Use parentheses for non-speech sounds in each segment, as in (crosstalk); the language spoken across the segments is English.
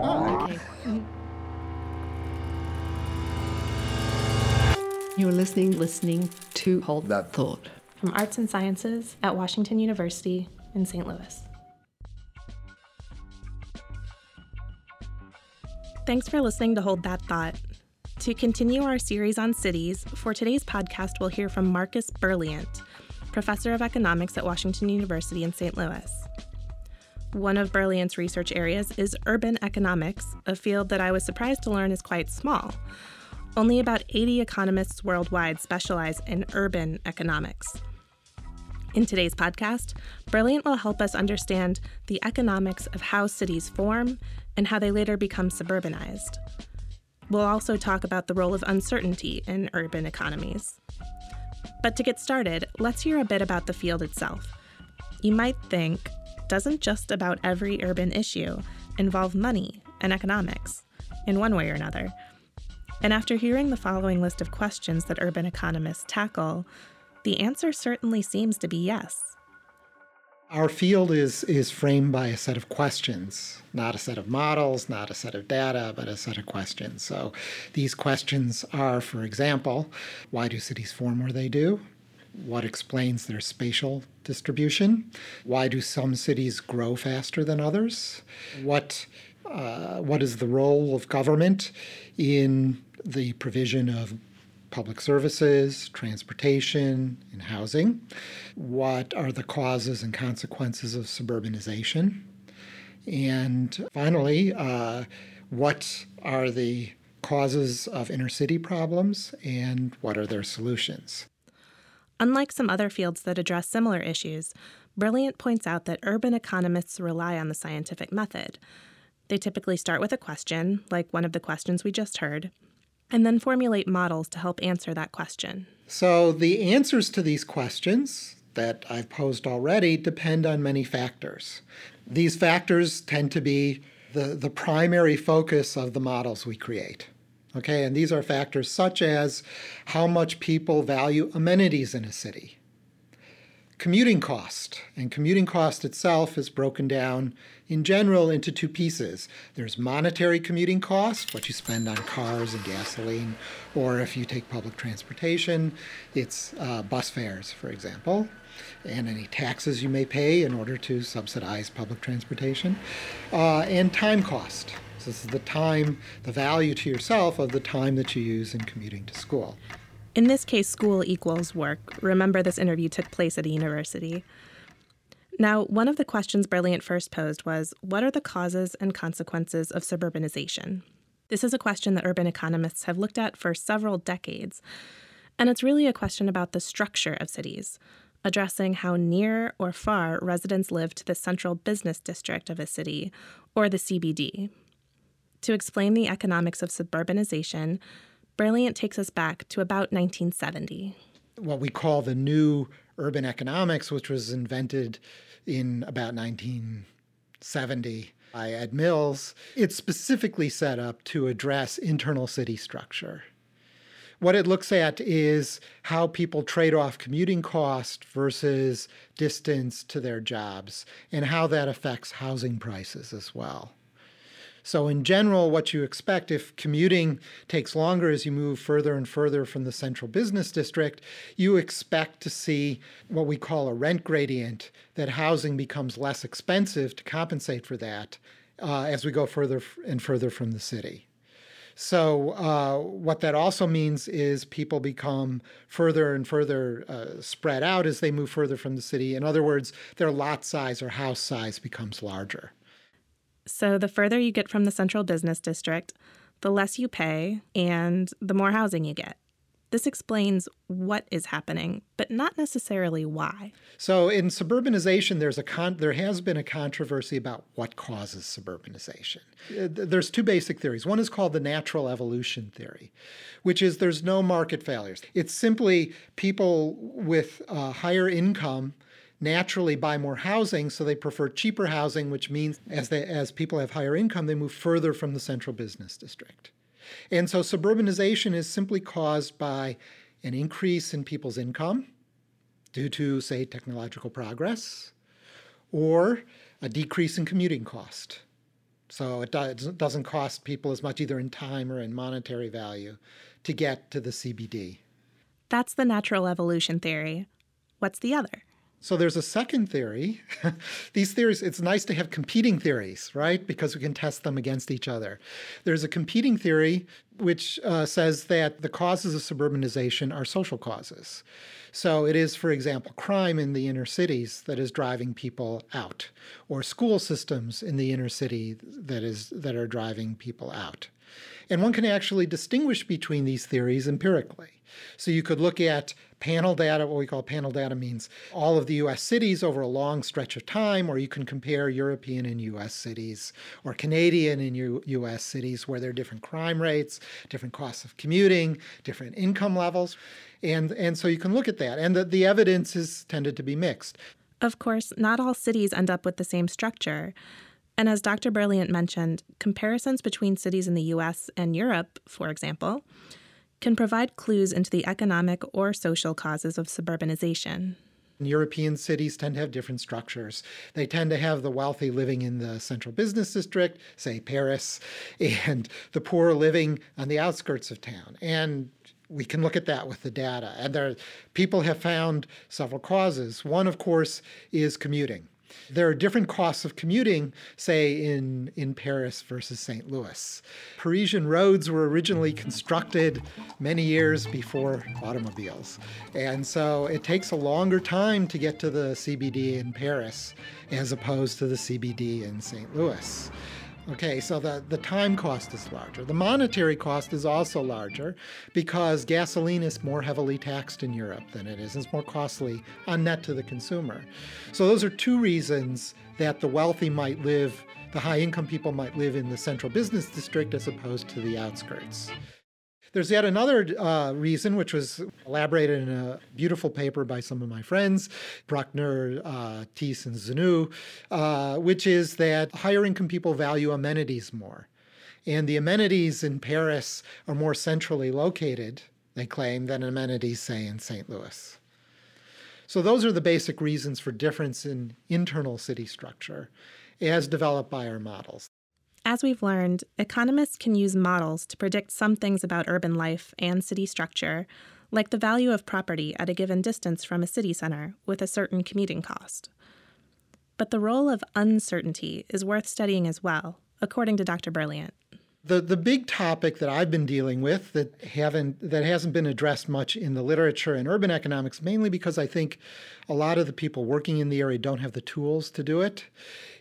Oh, okay. You're listening, listening to Hold That Thought from Arts and Sciences at Washington University in St. Louis. Thanks for listening to Hold That Thought. To continue our series on cities, for today's podcast, we'll hear from Marcus Berliant, professor of economics at Washington University in St. Louis. One of Berliant's research areas is urban economics, a field that I was surprised to learn is quite small. Only about 80 economists worldwide specialize in urban economics. In today's podcast, Berliant will help us understand the economics of how cities form and how they later become suburbanized. We'll also talk about the role of uncertainty in urban economies. But to get started, let's hear a bit about the field itself. You might think, doesn't just about every urban issue involve money and economics, in one way or another? And after hearing the following list of questions that urban economists tackle, the answer certainly seems to be yes. Our field is, is framed by a set of questions, not a set of models, not a set of data, but a set of questions. So these questions are, for example, why do cities form where they do? What explains their spatial distribution? Why do some cities grow faster than others? What, uh, what is the role of government in the provision of public services, transportation, and housing. What are the causes and consequences of suburbanization? And finally, uh, what are the causes of inner city problems and what are their solutions? Unlike some other fields that address similar issues, Berliant points out that urban economists rely on the scientific method. They typically start with a question, like one of the questions we just heard, and then formulate models to help answer that question. So, the answers to these questions that I've posed already depend on many factors. These factors tend to be the, the primary focus of the models we create. Okay, and these are factors such as how much people value amenities in a city, commuting cost. And commuting cost itself is broken down in general into two pieces. There's monetary commuting cost, what you spend on cars and gasoline, or if you take public transportation, it's uh, bus fares, for example, and any taxes you may pay in order to subsidize public transportation, uh, and time cost. So this is the time, the value to yourself of the time that you use in commuting to school. In this case, school equals work. Remember, this interview took place at a university. Now, one of the questions Berliant first posed was What are the causes and consequences of suburbanization? This is a question that urban economists have looked at for several decades. And it's really a question about the structure of cities, addressing how near or far residents live to the central business district of a city, or the CBD. To explain the economics of suburbanization, Berliant takes us back to about 1970. What we call the new urban economics, which was invented in about 1970 by Ed Mills, it's specifically set up to address internal city structure. What it looks at is how people trade off commuting cost versus distance to their jobs and how that affects housing prices as well. So, in general, what you expect if commuting takes longer as you move further and further from the central business district, you expect to see what we call a rent gradient, that housing becomes less expensive to compensate for that uh, as we go further and further from the city. So, uh, what that also means is people become further and further uh, spread out as they move further from the city. In other words, their lot size or house size becomes larger. So the further you get from the central business district, the less you pay and the more housing you get. This explains what is happening, but not necessarily why. So in suburbanization, there's a con- there has been a controversy about what causes suburbanization. Uh, there's two basic theories. One is called the natural evolution theory, which is there's no market failures. It's simply people with uh, higher income naturally buy more housing, so they prefer cheaper housing, which means as they, as people have higher income, they move further from the central business district. And so suburbanization is simply caused by an increase in people's income due to, say, technological progress, or a decrease in commuting cost. So it doesn't cost people as much either in time or in monetary value to get to the CBD. That's the natural evolution theory. What's the other? So there's a second theory. (laughs) These theories, it's nice to have competing theories, right? Because we can test them against each other. There's a competing theory which uh, says that the causes of suburbanization are social causes. So it is, for example, crime in the inner cities that is driving people out, or school systems in the inner city that is that are driving people out. And one can actually distinguish between these theories empirically. So you could look at panel data, what we call panel data means all of the US cities over a long stretch of time, or you can compare European and US cities or Canadian and U- US cities where there are different crime rates, different costs of commuting, different income levels. And, and so you can look at that. And the, the evidence is tended to be mixed. Of course, not all cities end up with the same structure. And as Dr. Berliant mentioned, comparisons between cities in the US and Europe, for example, can provide clues into the economic or social causes of suburbanization. European cities tend to have different structures. They tend to have the wealthy living in the central business district, say Paris, and the poor living on the outskirts of town. And we can look at that with the data. And there, people have found several causes. One, of course, is commuting. There are different costs of commuting, say, in, in Paris versus St. Louis. Parisian roads were originally constructed many years before automobiles. And so it takes a longer time to get to the CBD in Paris as opposed to the CBD in St. Louis. Okay, so the, the time cost is larger. The monetary cost is also larger because gasoline is more heavily taxed in Europe than it is. It's more costly on net to the consumer. So those are two reasons that the wealthy might live, the high income people might live in the central business district as opposed to the outskirts. There's yet another uh, reason, which was elaborated in a beautiful paper by some of my friends, Brueckner, uh, Thisse, and Zenou, uh, which is that higher income people value amenities more. And the amenities in Paris are more centrally located, they claim, than amenities, say, in St. Louis. So those are the basic reasons for difference in internal city structure as developed by our models. As we've learned, economists can use models to predict some things about urban life and city structure, like the value of property at a given distance from a city center with a certain commuting cost. But the role of uncertainty is worth studying as well, according to Dr. Berliant. The, the big topic that I've been dealing with that haven't that hasn't been addressed much in the literature in urban economics, mainly because I think a lot of the people working in the area don't have the tools to do it,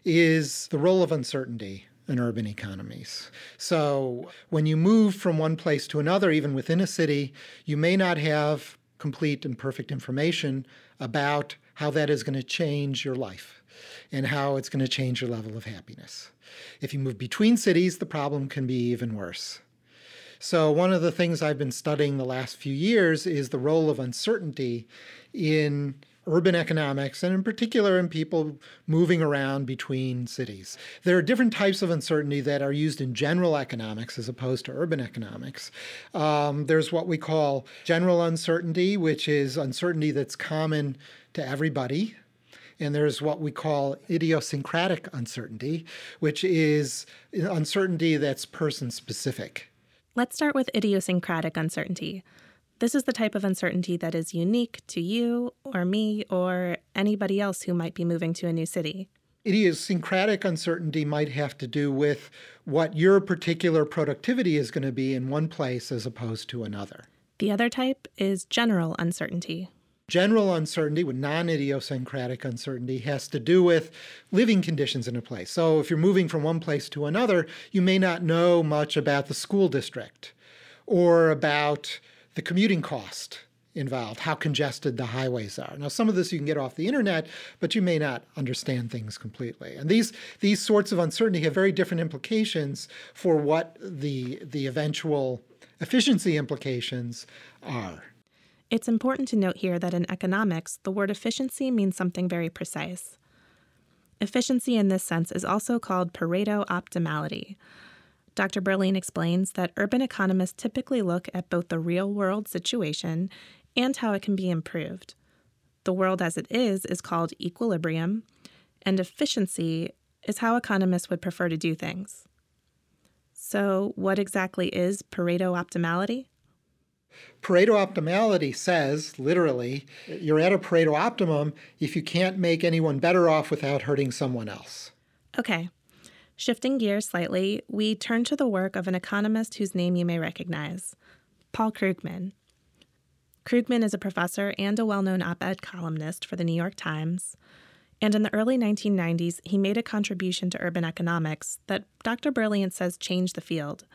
is the role of uncertainty in urban economies. So when you move from one place to another, even within a city, you may not have complete and perfect information about how that is going to change your life and how it's going to change your level of happiness. If you move between cities, the problem can be even worse. So, one of the things I've been studying the last few years is the role of uncertainty in urban economics, and in particular in people moving around between cities. There are different types of uncertainty that are used in general economics as opposed to urban economics. Um, there's what we call general uncertainty, which is uncertainty that's common to everybody. And there's what we call idiosyncratic uncertainty, which is uncertainty that's person specific. Let's start with idiosyncratic uncertainty. This is the type of uncertainty that is unique to you or me or anybody else who might be moving to a new city. Idiosyncratic uncertainty might have to do with what your particular productivity is going to be in one place as opposed to another. The other type is general uncertainty. General uncertainty, with non idiosyncratic uncertainty, has to do with living conditions in a place. So, if you're moving from one place to another, you may not know much about the school district or about the commuting cost involved, how congested the highways are. Now, some of this you can get off the internet, but you may not understand things completely. And these these sorts of uncertainty have very different implications for what the the eventual efficiency implications are. It's important to note here that in economics, the word efficiency means something very precise. Efficiency in this sense is also called Pareto optimality, Dr. Berliant explains that urban economists typically look at both the real world situation and how it can be improved. The world as it is is called equilibrium, and efficiency is how economists would prefer to do things. So, what exactly is Pareto optimality? Pareto optimality says, literally, you're at a Pareto optimum if you can't make anyone better off without hurting someone else. Okay. Shifting gears slightly, we turn to the work of an economist whose name you may recognize Paul Krugman. Krugman is a professor and a well known op ed columnist for the New York Times. And in the early 1990s, he made a contribution to urban economics that Dr. Berliant says changed the field.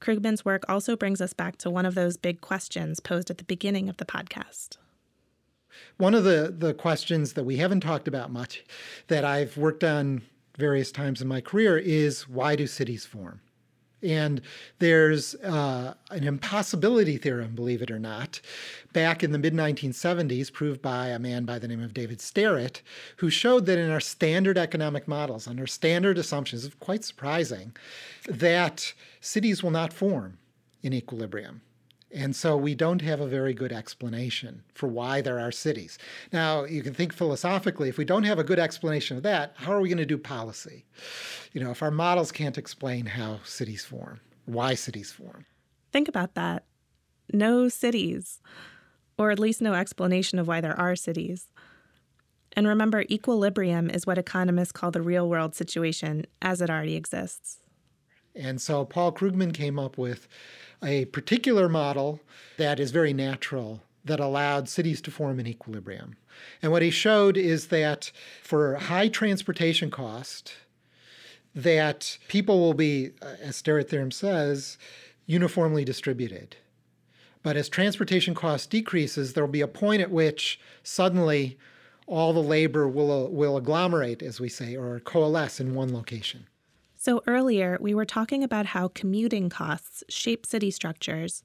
Krugman's work also brings us back to one of those big questions posed at the beginning of the podcast. One of the, the questions that we haven't talked about much that I've worked on various times in my career is why do cities form? And there's uh, an impossibility theorem, believe it or not, back in the mid 1970s, proved by a man by the name of David Starrett, who showed that in our standard economic models, under standard assumptions, it's quite surprising, that cities will not form in equilibrium. And so we don't have a very good explanation for why there are cities. Now, you can think philosophically, if we don't have a good explanation of that, how are we going to do policy? You know, if our models can't explain how cities form, why cities form. Think about that. No cities, or at least no explanation of why there are cities. And remember, equilibrium is what economists call the real world situation as it already exists. And so Paul Krugman came up with a particular model that is very natural that allowed cities to form an equilibrium. And what he showed is that for high transportation cost, that people will be, uh, as Starrett theorem says, uniformly distributed. But as transportation cost decreases, there will be a point at which suddenly all the labor will, will agglomerate, as we say, or coalesce in one location. So earlier, we were talking about how commuting costs shape city structures.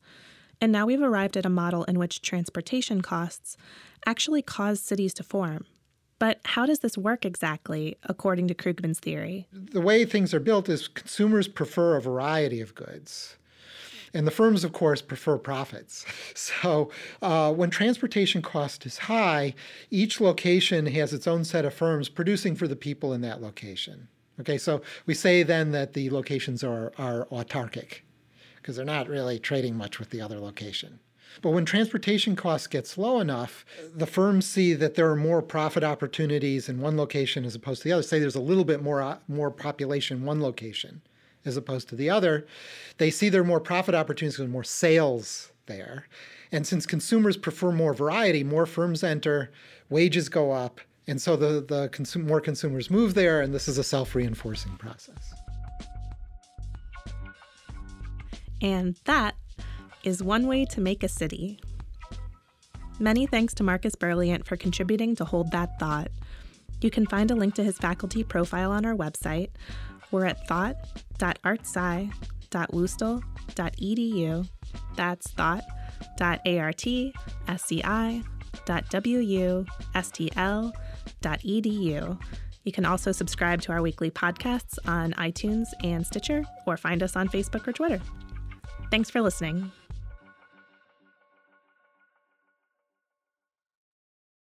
And now we've arrived at a model in which transportation costs actually cause cities to form. But how does this work exactly, according to Krugman's theory? The way things are built is consumers prefer a variety of goods. And the firms, of course, prefer profits. (laughs) So uh, when transportation cost is high, each location has its own set of firms producing for the people in that location. Okay, so we say then that the locations are, are autarkic because they're not really trading much with the other location. But when transportation costs get low enough, the firms see that there are more profit opportunities in one location as opposed to the other. Say there's a little bit more uh, more population in one location as opposed to the other. They see there are more profit opportunities and more sales there. And since consumers prefer more variety, more firms enter, wages go up, and so the, the consum- more consumers move there, and this is a self reinforcing process. And that is one way to make a city. Many thanks to Marcus Berliant for contributing to Hold That Thought. You can find a link to his faculty profile on our website. We're at thought.artsci.wustl.edu. That's thought.artsci.wustl.edu edu. You can also subscribe to our weekly podcasts on iTunes and Stitcher, or find us on Facebook or Twitter. Thanks for listening.